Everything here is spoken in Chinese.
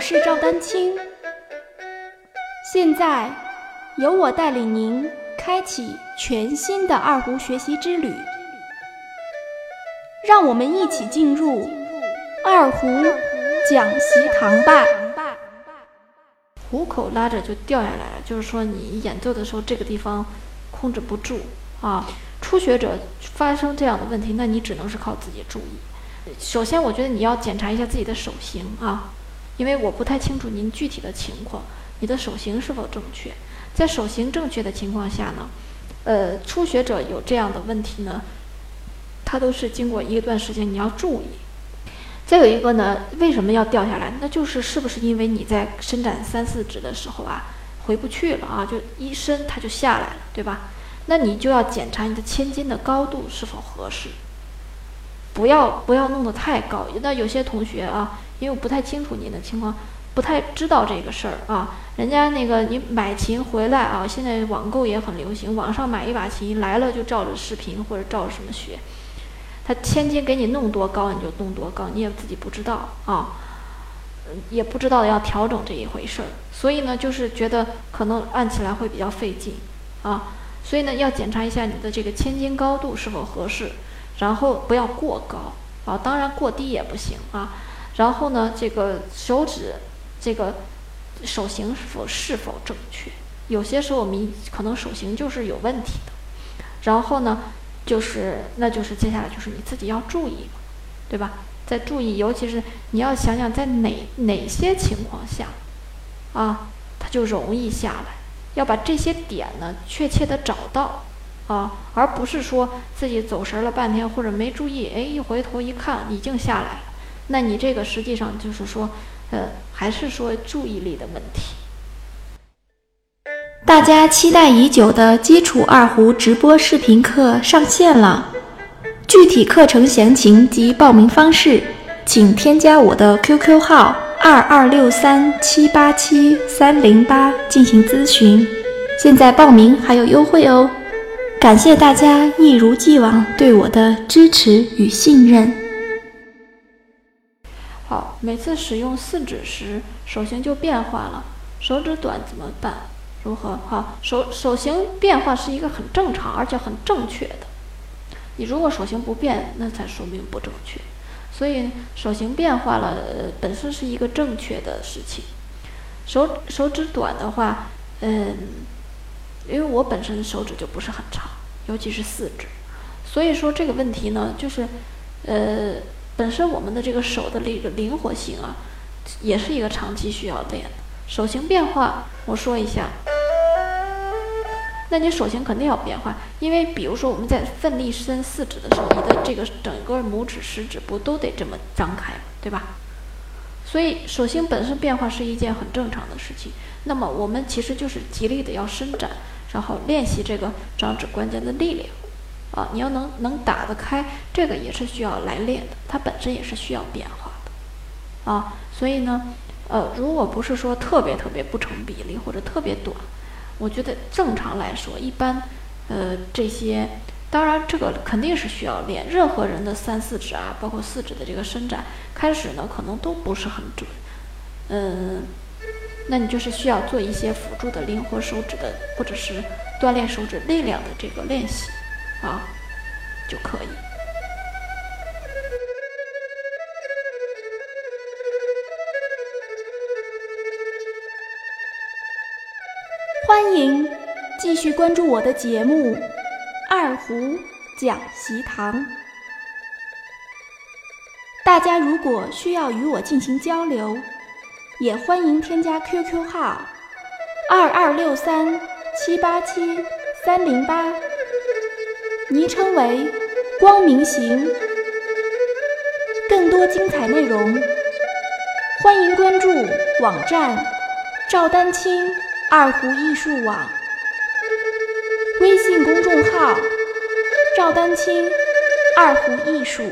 我是赵丹青。现在，由我带领您开启全新的二胡学习之旅。让我们一起进入二胡讲习堂吧。虎口拉着就掉下来了，就是说你演奏的时候这个地方控制不住啊。初学者发生这样的问题，那你只能是靠自己注意。首先，我觉得你要检查一下自己的手型啊，因为我不太清楚您具体的情况，你的手型是否正确。在手型正确的情况下呢，呃，初学者有这样的问题呢，他都是经过一段时间你要注意。再有一个呢，为什么要掉下来？那就是是不是因为你在伸展三四指的时候啊，回不去了啊，就一伸它就下来了，对吧？那你就要检查你的千斤的高度是否合适，不要不要弄得太高。那有些同学啊，因为我不太清楚您的情况，不太知道这个事儿啊。人家那个你买琴回来啊，现在网购也很流行，网上买一把琴来了就照着视频或者照着什么学。他千斤给你弄多高你就弄多高，你也自己不知道啊，也不知道要调整这一回事儿，所以呢，就是觉得可能按起来会比较费劲啊。所以呢，要检查一下你的这个千斤高度是否合适，然后不要过高啊，当然过低也不行啊。然后呢，这个手指这个手型是否是否正确？有些时候我们可能手型就是有问题的。然后呢，就是那就是接下来就是你自己要注意，对吧？在注意，尤其是你要想想在哪哪些情况下啊，它就容易下来。要把这些点呢确切的找到，啊，而不是说自己走神了半天或者没注意，哎，一回头一看已经下来了，那你这个实际上就是说，呃，还是说注意力的问题。大家期待已久的基础二胡直播视频课上线了，具体课程详情及报名方式，请添加我的 QQ 号。二二六三七八七三零八进行咨询，现在报名还有优惠哦！感谢大家一如既往对我的支持与信任。好，每次使用四指时，手型就变化了，手指短怎么办？如何？好，手手型变化是一个很正常而且很正确的。你如果手型不变，那才说明不正确。所以手型变化了，本身是一个正确的事情。手手指短的话，嗯，因为我本身手指就不是很长，尤其是四指，所以说这个问题呢，就是，呃，本身我们的这个手的这个灵活性啊，也是一个长期需要练的。手型变化，我说一下。那你手型肯定要变化，因为比如说我们在奋力伸四指的时候，你的这个整个拇指、食指不都得这么张开，对吧？所以手型本身变化是一件很正常的事情。那么我们其实就是极力的要伸展，然后练习这个掌指关节的力量啊。你要能能打得开，这个也是需要来练的，它本身也是需要变化的啊。所以呢，呃，如果不是说特别特别不成比例或者特别短。我觉得正常来说，一般，呃，这些，当然这个肯定是需要练。任何人的三四指啊，包括四指的这个伸展，开始呢可能都不是很准，嗯，那你就是需要做一些辅助的灵活手指的，或者是锻炼手指力量的这个练习，啊，就可以。欢迎继续关注我的节目《二胡讲习堂》。大家如果需要与我进行交流，也欢迎添加 QQ 号二二六三七八七三零八，昵称为“光明行”。更多精彩内容，欢迎关注网站赵丹青。二胡艺术网微信公众号：赵丹青二胡艺术。